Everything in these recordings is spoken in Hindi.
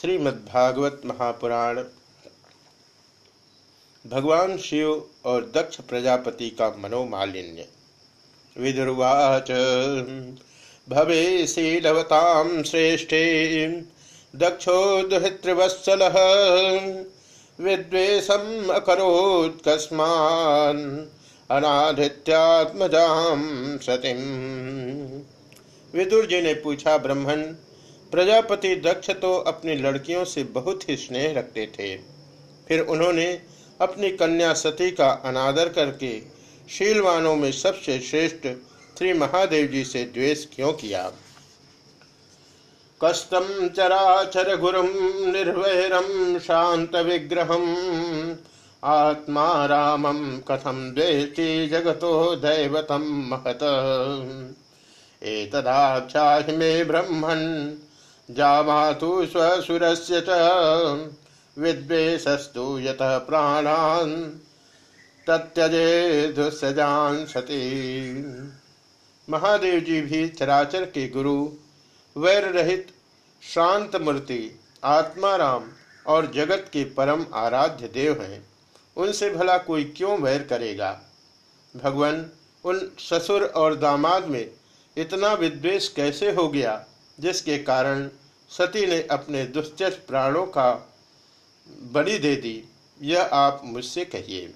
श्रीमद्भागवत महापुराण भगवान शिव और दक्ष प्रजापति का मनोमालिन्य। विदुर्वाच, भवे शीलवतां श्रेष्ठे, दक्षो दुहितृवत्सल, विद्वेषम अकरोत् कस्मान् अनाधित्यात्मजाम सतीम। विदुर जी ने पूछा, ब्रह्मण प्रजापति दक्ष तो अपनी लड़कियों से बहुत ही स्नेह रखते थे। फिर उन्होंने अपनी कन्या सती का अनादर करके शीलवानों में सबसे श्रेष्ठ श्री महादेव जी से द्वेष क्यों किया? कस्तम चराचर गुरुम निर्वैरम शांत विग्रहम आत्मा रामम कथम द्वेषी जगतो दैवतम महत। एतदाख्याहि मे जामातु स्वसुरस्य च विद्वेषस्तु यतः प्राणान् तत्यजे दुस्सजान सती। महादेव जी भी चराचर के गुरु वैर रहित शांत मूर्ति आत्माराम और जगत के परम आराध्य देव हैं। उनसे भला कोई क्यों वैर करेगा? भगवान, उन ससुर और दामाद में इतना विद्वेष कैसे हो गया, जिसके कारण सती ने अपने दुश्चर प्राणों का बलि दे दी। यह आप मुझसे कहिए।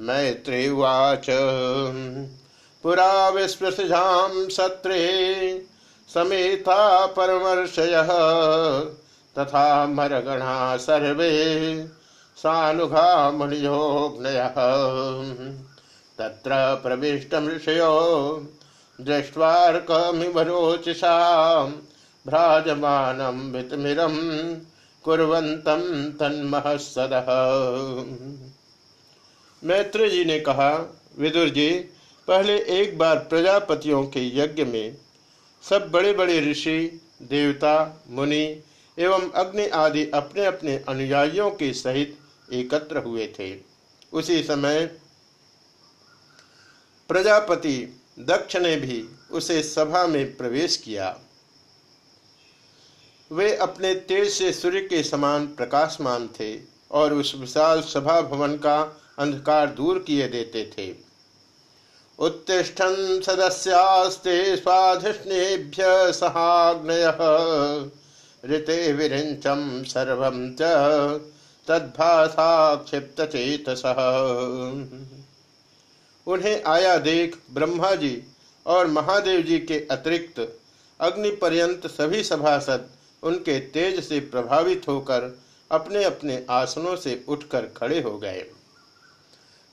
मैं मैत्रेवाच पुरा विश्वसजाम सत्रे, समेता परमर्षय, तथा मरगणा सर्वे, सानुघा मुनियोग्नय। तत्र प्रविष्ट ऋषयो दृष्ट्वार्कमिवरोचिषा भ्राजमानं वितमिरं मैत्र जी ने कहा, विदुर जी, पहले एक बार प्रजापतियों के यज्ञ में सब बड़े बड़े ऋषि, देवता, मुनि एवं अग्नि आदि अपने अपने अनुयायियों के सहित एकत्र हुए थे। उसी समय प्रजापति दक्ष ने भी उसे सभा में प्रवेश किया। वे अपने तेज से सूर्य के समान प्रकाशमान थे और उस विशाल सभा भवन का अंधकार दूर किए देते थे। उत्तिष्ठन सदस्यास्ते स्वाधिष्णेभ्य सहाग्नय, ऋते विरिंचम सर्व तद्भाषा क्षिप्त चेत उन्हें आया देख ब्रह्मा जी और महादेव जी के अतिरिक्त अग्नि पर्यंत सभी सभासद उनके तेज से प्रभावित होकर अपने अपने आसनों से उठकर खड़े हो गए।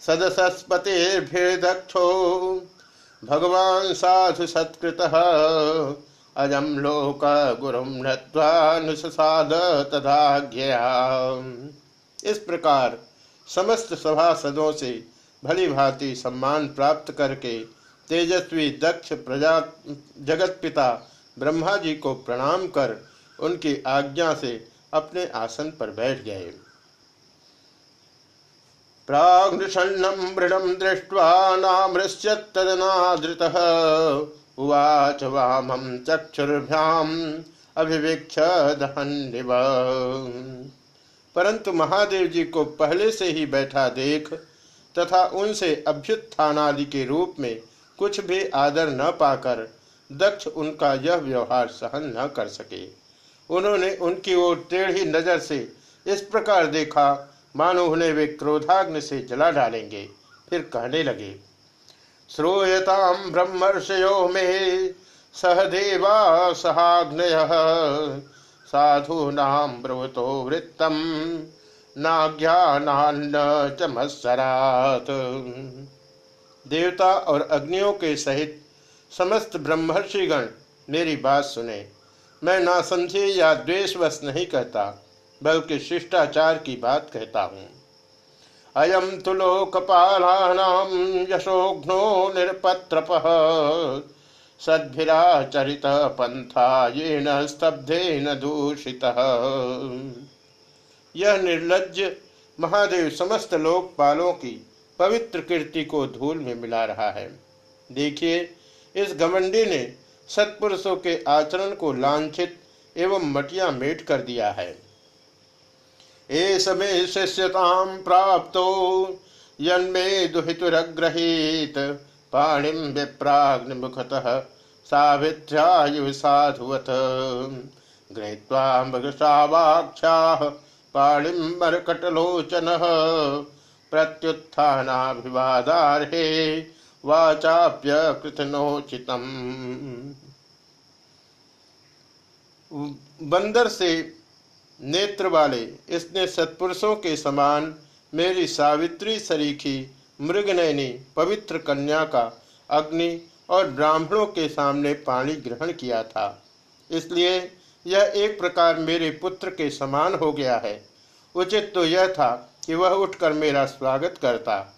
सदसस्पतिर्भिर्दक्षो भगवान साधु सत्कृत अजम लोक गुरु नत्वानुसाद तथा इस प्रकार समस्त सभासदों से भली भांति सम्मान प्राप्त करके तेजस्वी दक्ष प्रजा जगत पिता ब्रह्मा जी को प्रणाम कर उनकी आज्ञा से अपने आसन पर बैठ गए। प्राग्निषण्णम मृणम दृष्ट्वा नामृश्यतनादृतः उवाच चक्षुर्भ्याम परंतु महादेव जी को पहले से ही बैठा देख तथा उनसे अभ्युत्थानादि के रूप में कुछ भी आदर न पाकर दक्ष उनका यह व्यवहार सहन न कर सके। उन्होंने उनकी ओर टेढ़ी नज़र से इस प्रकार देखा, मानो उन्हें वे क्रोधाग्नि से जला डालेंगे। फिर कहने लगे श्रूयताम ब्रह्मर्षयो में सहदेवा सहाग्नय। साधु नाम ब्रवतो वृत्तम चमत्सरात देवता और अग्नियों के सहित समस्त ब्रह्मर्षिगण मेरी बात सुने। मैं ना समझे या द्वेषवश नहीं कहता, बल्कि शिष्टाचार की बात कहता हूँ। अयम तो लोकपालानाम यशोघ्नो निरपत्रप, सद्भिराचरित पंथा ये न स्तब्धे न दूषित। यह निर्लज महादेव समस्त लोकपालों की पवित्र कीर्ति को धूल में मिला रहा है। देखिए, इस घमंडी ने सत्पुरुषों के आचरण को लांछित एवं मटिया मेट कर दिया है। ए समय शिष्यताम प्राप्त, यन्मे दुहितुरग्रहीत पाणिम विप्राग्न मुखतः सावित्र्यायु साधुवत। गृहीत्वा मृगशावाख्याः पाणिम मरकटलोचनः, प्रत्युत्थानाभिवादार्हे वाचाप्यकृतनोचितम्। बंदर से नेत्र वाले, इसने सत्पुरुषों के समान मेरी सावित्री सरीखी, मृगनयनी, पवित्र कन्या का अग्नि और ब्राह्मणों के सामने पानी ग्रहण किया था। इसलिए यह एक प्रकार मेरे पुत्र के समान हो गया है। उचित तो यह था कि वह उठकर मेरा स्वागत करता,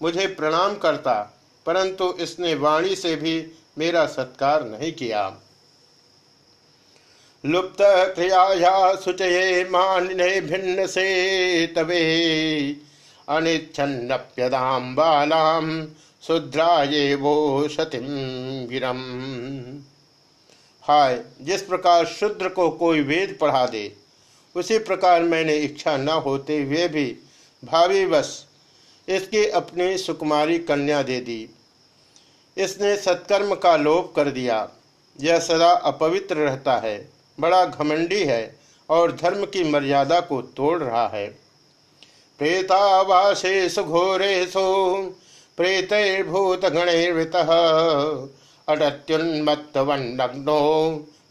मुझे प्रणाम करता परंतु इसने वाणी से भी मेरा सत्कार नहीं किया। लुप्त क्रिया सुचये मानिने भिन्न से तवे अनिच्छन्नप्यदाम बालाम शुद्राये वो सतिम गिरम। हाय, जिस प्रकार शुद्र को कोई वेद पढ़ा दे, उसी प्रकार मैंने इच्छा न होते हुए भी भावी बस इसकी अपनी सुकुमारी कन्या दे दी। इसने सत्कर्म का लोप कर दिया। यह सदा अपवित्र रहता है, बड़ा घमंडी है और धर्म की मर्यादा को तोड़ रहा है। प्रेतावासेश घोरेशो प्रेतभूत गणेर्वृत अटत्युन्मत्तवन्नग्नो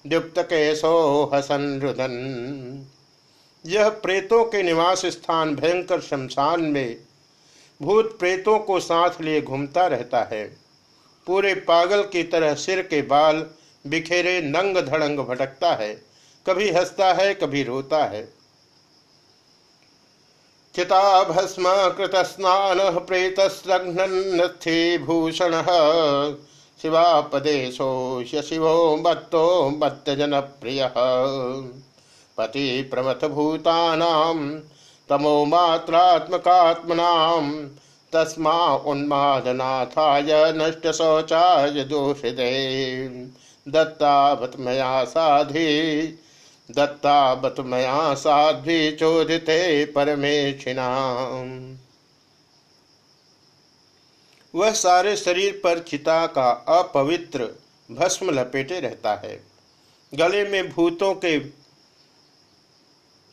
द्युप्त केशो हसन रुदन यह प्रेतों के निवास स्थान भयंकर शमशान में, भूत प्रेतों को साथ लिए घूमता रहता है। पूरे पागल की तरह सिर के बाल बिखेरे नंग धड़ंग भटकता है। कभी हंसता है, कभी रोता है। चिता भस्म कृत स्नान प्रेतस्लघ्नस्थि भूषण। शिवा शिवापदेशो शिवो मत्तो मत्त जन प्रिय पति प्रमथ भूतानाम तमो मात्रात्मकात्मनाम तस्मा उन्मादनाथाय नष्ट शौचाय दोषदे दत्तावत मया साधि दत्तावत मया साध्वी चोदिते परमेक्षिणा वह सारे शरीर पर चिता का अपवित्र भस्म लपेटे रहता है। गले में भूतों के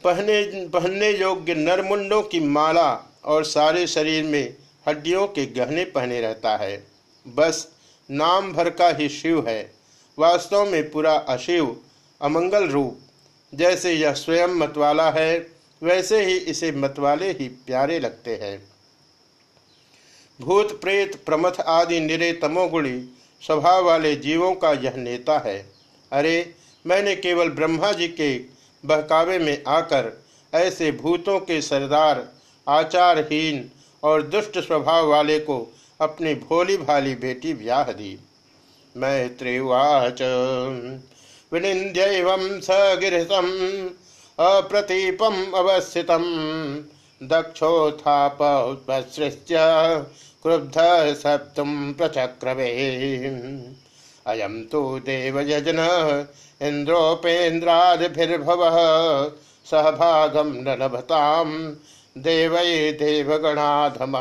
पहने, पहनने योग्य नरमुंडों की माला और सारे शरीर में हड्डियों के गहने पहने रहता है। बस, नाम भर का ही शिव है। वास्तव में पूरा अशिव, अमंगल रूप। जैसे यह स्वयं मतवाला है, वैसे ही इसे मतवाले ही प्यारे लगते हैं। भूत, प्रेत, प्रमथ आदि निरे तमोगुणी स्वभाव वाले जीवों का यह नेता है। अरे, मैंने केवल ब्रह्मा जी के बहकावे में आकर ऐसे भूतों के सरदार, आचारहीन और दुष्ट स्वभाव वाले को अपनी भोली भाली बेटी ब्याह दी। मैत्रेवाच। विनिंद्य स गिरसम अप्रतीपम अवस्थित। दक्षोत्थापसृत्य क्रुद्ध सप्तम प्रचक्रवे। अयम तो देवयजन इंद्रोपेन्द्रादिर्भव सहभागम न लभताम। देव देवगणाधम।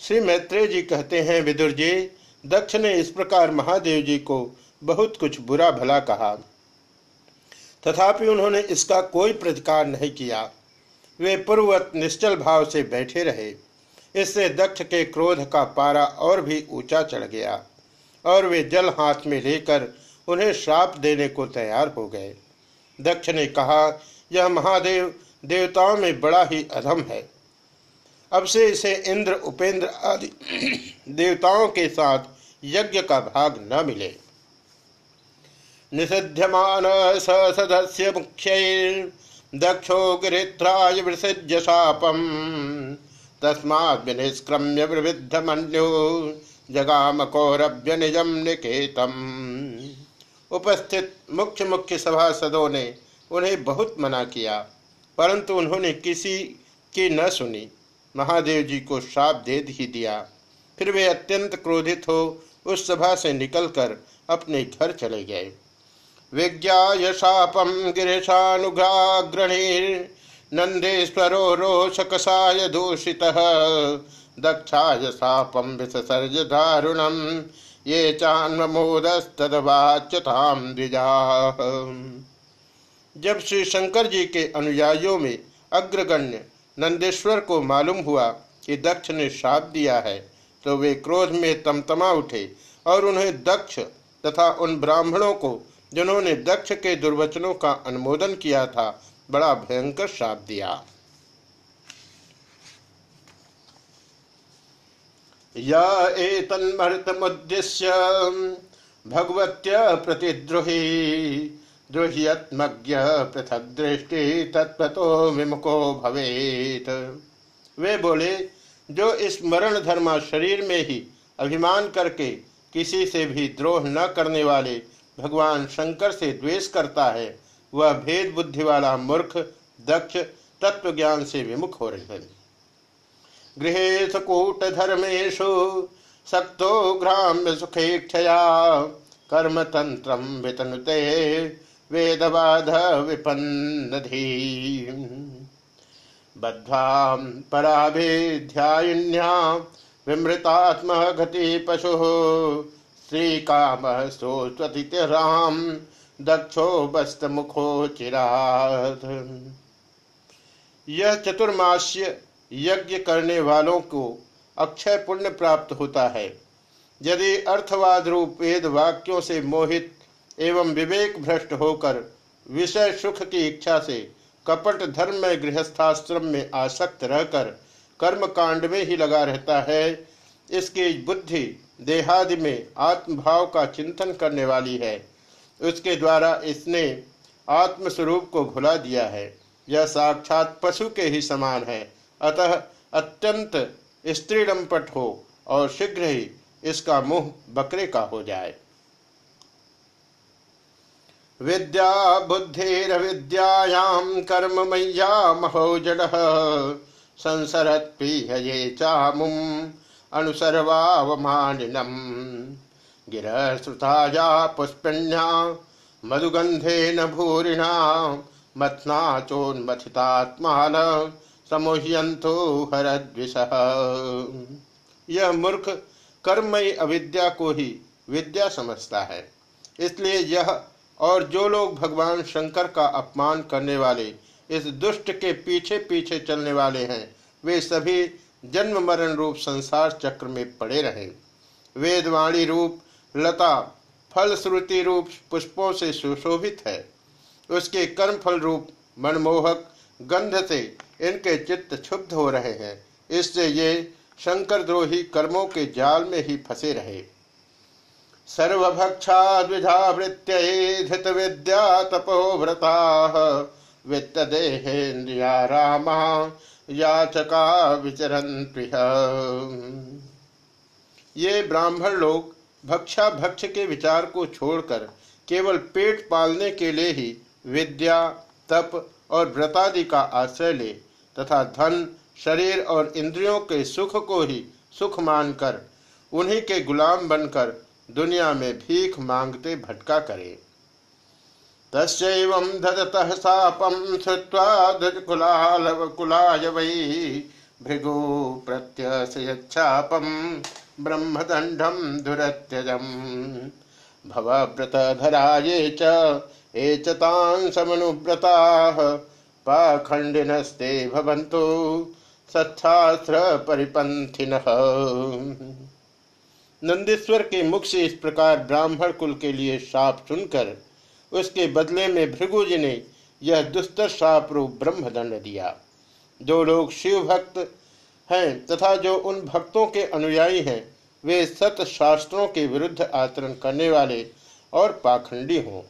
श्री मैत्रेय जी कहते हैं, विदुर जी, दक्ष ने इस प्रकार महादेव जी को बहुत कुछ बुरा भला कहा। तथापि उन्होंने इसका कोई प्रतिकार नहीं किया। वे पूर्ववत निश्चल भाव से बैठे रहे। इससे दक्ष के क्रोध का पारा और भी ऊँचा चढ़ गया और वे जल हाथ में लेकर उन्हें श्राप देने को तैयार हो गए। दक्ष ने कहा, यह महादेव देवताओं में बड़ा ही अधम है। अब से इसे इंद्र, उपेंद्र आदि देवताओं के साथ यज्ञ का भाग न मिले। निषिध्यमान सदस्य मुख्य दक्षो गिरित्राय विसृज्य शापम। तस्मा विनिष्क्रम्य विविध मनु जगाम कौरभ्य निजम निकेतम। उपस्थित मुख्य मुख्य सभासदों ने उन्हें बहुत मना किया, परंतु उन्होंने किसी की न सुनी। महादेव जी को श्राप दे ही दिया। फिर वे अत्यंत क्रोधित हो उस सभा से निकलकर अपने घर चले गए। विज्ञाय शापम गिरीशानुग्राग्रणीर नंदेश्वरो रोषकसाय दूषित। दक्षाय शापम विसर्ज दारुणम। ये चान्मोदस्तवाच्यताम द्विजा। जब श्री शंकर जी के अनुयायियों में अग्रगण्य नंदेश्वर को मालूम हुआ कि दक्ष ने श्राप दिया है तो वे क्रोध में तमतमा उठे और उन्हें दक्ष तथा उन ब्राह्मणों को, जिन्होंने दक्ष के दुर्वचनों का अनुमोदन किया था, बड़ा भयंकर श्राप दिया। या द्रोह्यत्मज्ञ पृथक दृष्टि तत्वतो विमुखो भवेत। वे बोले, जो इस मरण धर्मा शरीर में ही अभिमान करके किसी से भी द्रोह न करने वाले भगवान शंकर से द्वेष करता है, वह भेद बुद्धि वाला मूर्ख, दक्ष तत्व ज्ञान से विमुख हो रहे हैं। गृह कूट धर्मेशु सक्तो ग्राम्य सुखेक्षया कर्म तंत्र वितनुते वेदवाध विपन्नधि। बद्ध्वा पराभिध्यायिन्या विमृतात्म गति पशु श्री काम सोस्वती राम दक्षो बस्त मुखो चिरात। यह चतुर्मास्य यज्ञ करने वालों को अक्षय पुण्य प्राप्त होता है। यदि अर्थवाद रूप वेद वाक्यों से मोहित एवं विवेक भ्रष्ट होकर विषय सुख की इच्छा से कपट धर्म में गृहस्थाश्रम में आसक्त रहकर कर्म कांड में ही लगा रहता है, इसकी बुद्धि देहादि में आत्मभाव का चिंतन करने वाली है। उसके द्वारा इसने आत्मस्वरूप को भुला दिया है। यह साक्षात पशु के ही समान है। अतः अत्यंत स्त्रीडम्पट हो और शीघ्र ही इसका मुँह बकरे का हो जाए। विद्या बुद्धिर विद्यायाम कर्म मैया महोजड, संसरत प्रिय चामुम अनुसर्वावमानिनम। गिरह श्रुताया पुष्पिण्या मधुगंधेन भूरिणा मथना चोन्मथितात्मान समोह्यंतो हरद्विष। यह मूर्ख कर्मयी अविद्या को ही विद्या समझता है। इसलिए यह और जो लोग भगवान शंकर का अपमान करने वाले, इस दुष्ट के पीछे पीछे चलने वाले हैं, वे सभी जन्म मरण रूप संसार चक्र में पड़े रहे। वेदवाणी रूप, लता फल श्रुति रूप पुष्पों से सुशोभित है। उसके कर्म फल रूप मनमोहक गंध से इनके चित्त क्षुब्ध हो रहे हैं। इससे ये शंकर द्रोही कर्मों के जाल में ही फंसे रहे। सर्वभक्षा द्विधा वृत्य धृत विद्या तपोव्रता वित्त देहेन्द्रिया रामा याचका विचरन ये ब्राह्मण लोग भक्षा भक्ष के विचार को छोड़कर केवल पेट पालने के लिए ही विद्या, तप और व्रतादि का आश्रय ले तथा धन, शरीर और इंद्रियों के सुख को ही सुख मानकर, उन्हीं के गुलाम बनकर दुनिया में भीख मांगते भटका करे। तस्व ददतः सापम भृगु ब्रह्मदंडम दुरत्यजम भवव्रतधरा ये च समनुव्रता पाखंडिनस्ते भवन्तु सच्छास्त्र परिपंथिन नंदीश्वर के मुख से इस प्रकार ब्राह्मण कुल के लिए शाप सुनकर उसके बदले में भृगु जी ने यह दुस्तर शाप रूप ब्रह्मदंड दिया। जो लोग शिव भक्त हैं तथा जो उन भक्तों के अनुयायी हैं, वे सत शास्त्रों के विरुद्ध आचरण करने वाले और पाखंडी हों।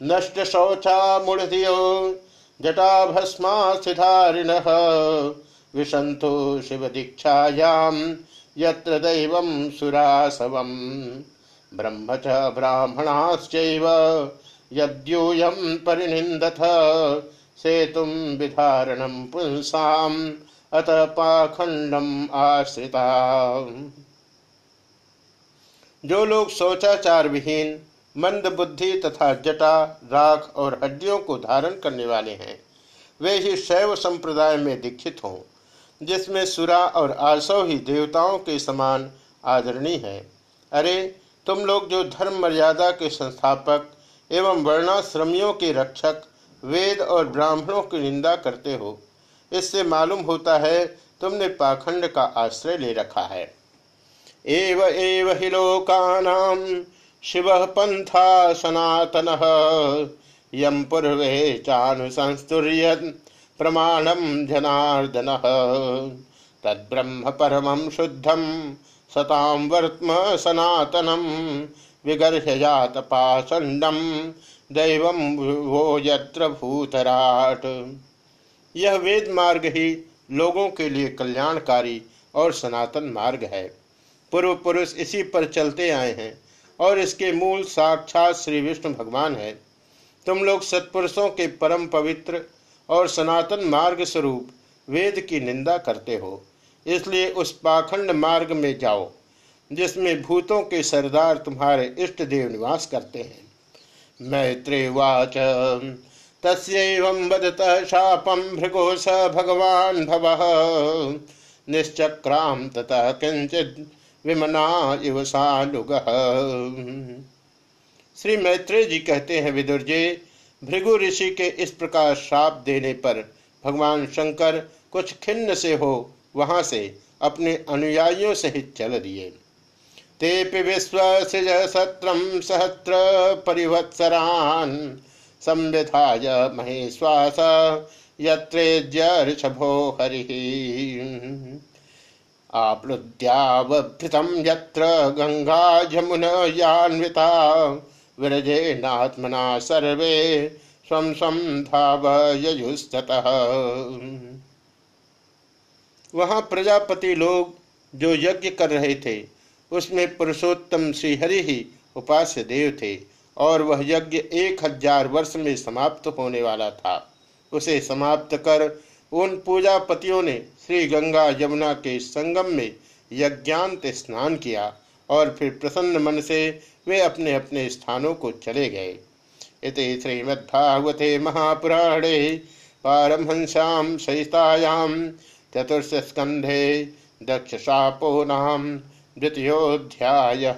नष्ट शौचा मूढ़ियो जटा भस्मा सिधारिण विशंतो शिव दीक्षायाम यत्र दैव सुरासव। ब्रह्म च ब्राह्मणाश्चैव यद्यूयं परिनिन्दथ, सेतुं विधारणं पुंसाम्, अतः पाखंडम आश्रिता जो लोग शौचाचार विहीन मंद बुद्धि तथा जटा, राख और हड्डियों को धारण करने वाले हैं। वे ही शैव संप्रदाय में दीक्षित हों, जिसमें सुरा और आसव ही देवताओं के समान आदरणीय है। अरे, तुम लोग जो धर्म मर्यादा के संस्थापक एवं वर्णाश्रमियों के रक्षक, वेद और ब्राह्मणों की निंदा करते हो, इससे मालूम होता है तुमने पाखंड का आश्रय ले रखा है। एव एव हि लोकानाम शिव पंथा सनातन यम पूर्वे चानुसंस्तुर्य प्रमाणम जनार्दन। तद्ब्रह्म परमं शुद्धम सताम वर्त्म सनातनम विगर्ह्य जात पाषंडम दैव वो यत्र भूतराट। यह वेद मार्ग ही लोगों के लिए कल्याणकारी और सनातन मार्ग है। पूर्व पुरुष इसी पर चलते आए हैं। और इसके मूल साक्षात श्री विष्णु भगवान है। तुम लोग सत्पुरुषों के परम पवित्र और सनातन मार्ग स्वरूप वेद की निंदा करते हो, इसलिए उस पाखंड मार्ग में जाओ, जिसमें भूतों के सरदार तुम्हारे इष्ट देव निवास करते हैं। मैत्रेवाच तस्व वदत शापम भृगो स भगवान भव निश्चक्राम ततः किंचित विमना इव सालुग श्री मैत्रेय जी कहते हैं, विदुर जी, भृगु ऋषि के इस प्रकार श्राप देने पर भगवान शंकर कुछ खिन्न से हो, वहाँ से अपने अनुयायियों सहित चल दिए। तेपि विश्वसृज सत्रम सहस्र परिवत्सरान संविधाय महेश्वास यत्रेज्य ऋषभो हरि। आप्लुद्यावभृतम यत्र गंगा जमुन यान्विता विरजे नात्मना सर्वे स्वम स्वम धाव वहाँ प्रजापति लोग जो यज्ञ कर रहे थे, उसमें पुरुषोत्तम श्रीहरि ही उपास्य देव थे और वह यज्ञ एक हज़ार वर्ष में समाप्त होने वाला था। उसे समाप्त कर उन पूजापतियों ने श्री गंगा यमुना के संगम में यज्ञांत स्नान किया और फिर प्रसन्न मन से वे अपने अपने स्थानों को चले गए। इति श्रीमद्भागवते महापुराणे पारमहंस्याम सहितायाम चतुर्थ स्कंधे दक्ष शापो नाम द्वितीयोध्याय